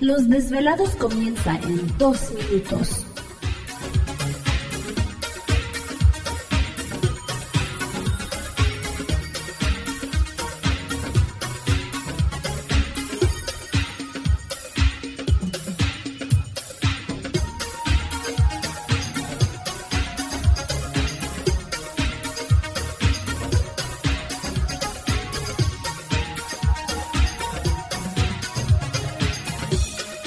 Los desvelados comienza en 2 minutos.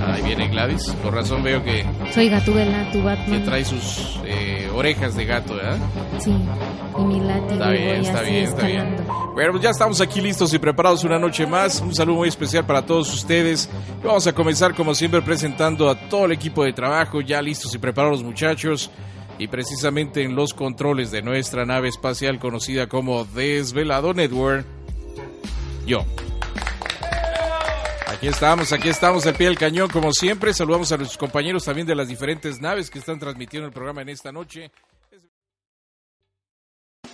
Ahí viene Gladys. Por razón veo que, Soy Gatúbela, tu que Batman. trae sus eh, orejas de gato, ¿verdad? Sí, y mi látigo. Está bien, voy está bien, está bien. Bueno, pues ya estamos aquí listos y preparados una noche más. Un saludo muy especial para todos ustedes. Vamos a comenzar, como siempre, presentando a todo el equipo de trabajo, ya listos y preparados, muchachos. Y precisamente en los controles de nuestra nave espacial conocida como Desvelado Network, yo. Aquí estamos, aquí estamos al pie del cañón, como siempre. Saludamos a nuestros compañeros también de las diferentes naves que están transmitiendo el programa en esta noche.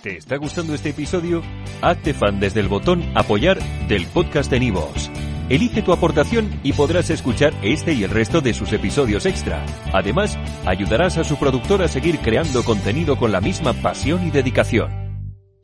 ¿Te está gustando este episodio? Hazte fan desde el botón Apoyar del podcast de Nivos. Elige tu aportación y podrás escuchar este y el resto de sus episodios extra. Además, ayudarás a su productor a seguir creando contenido con la misma pasión y dedicación.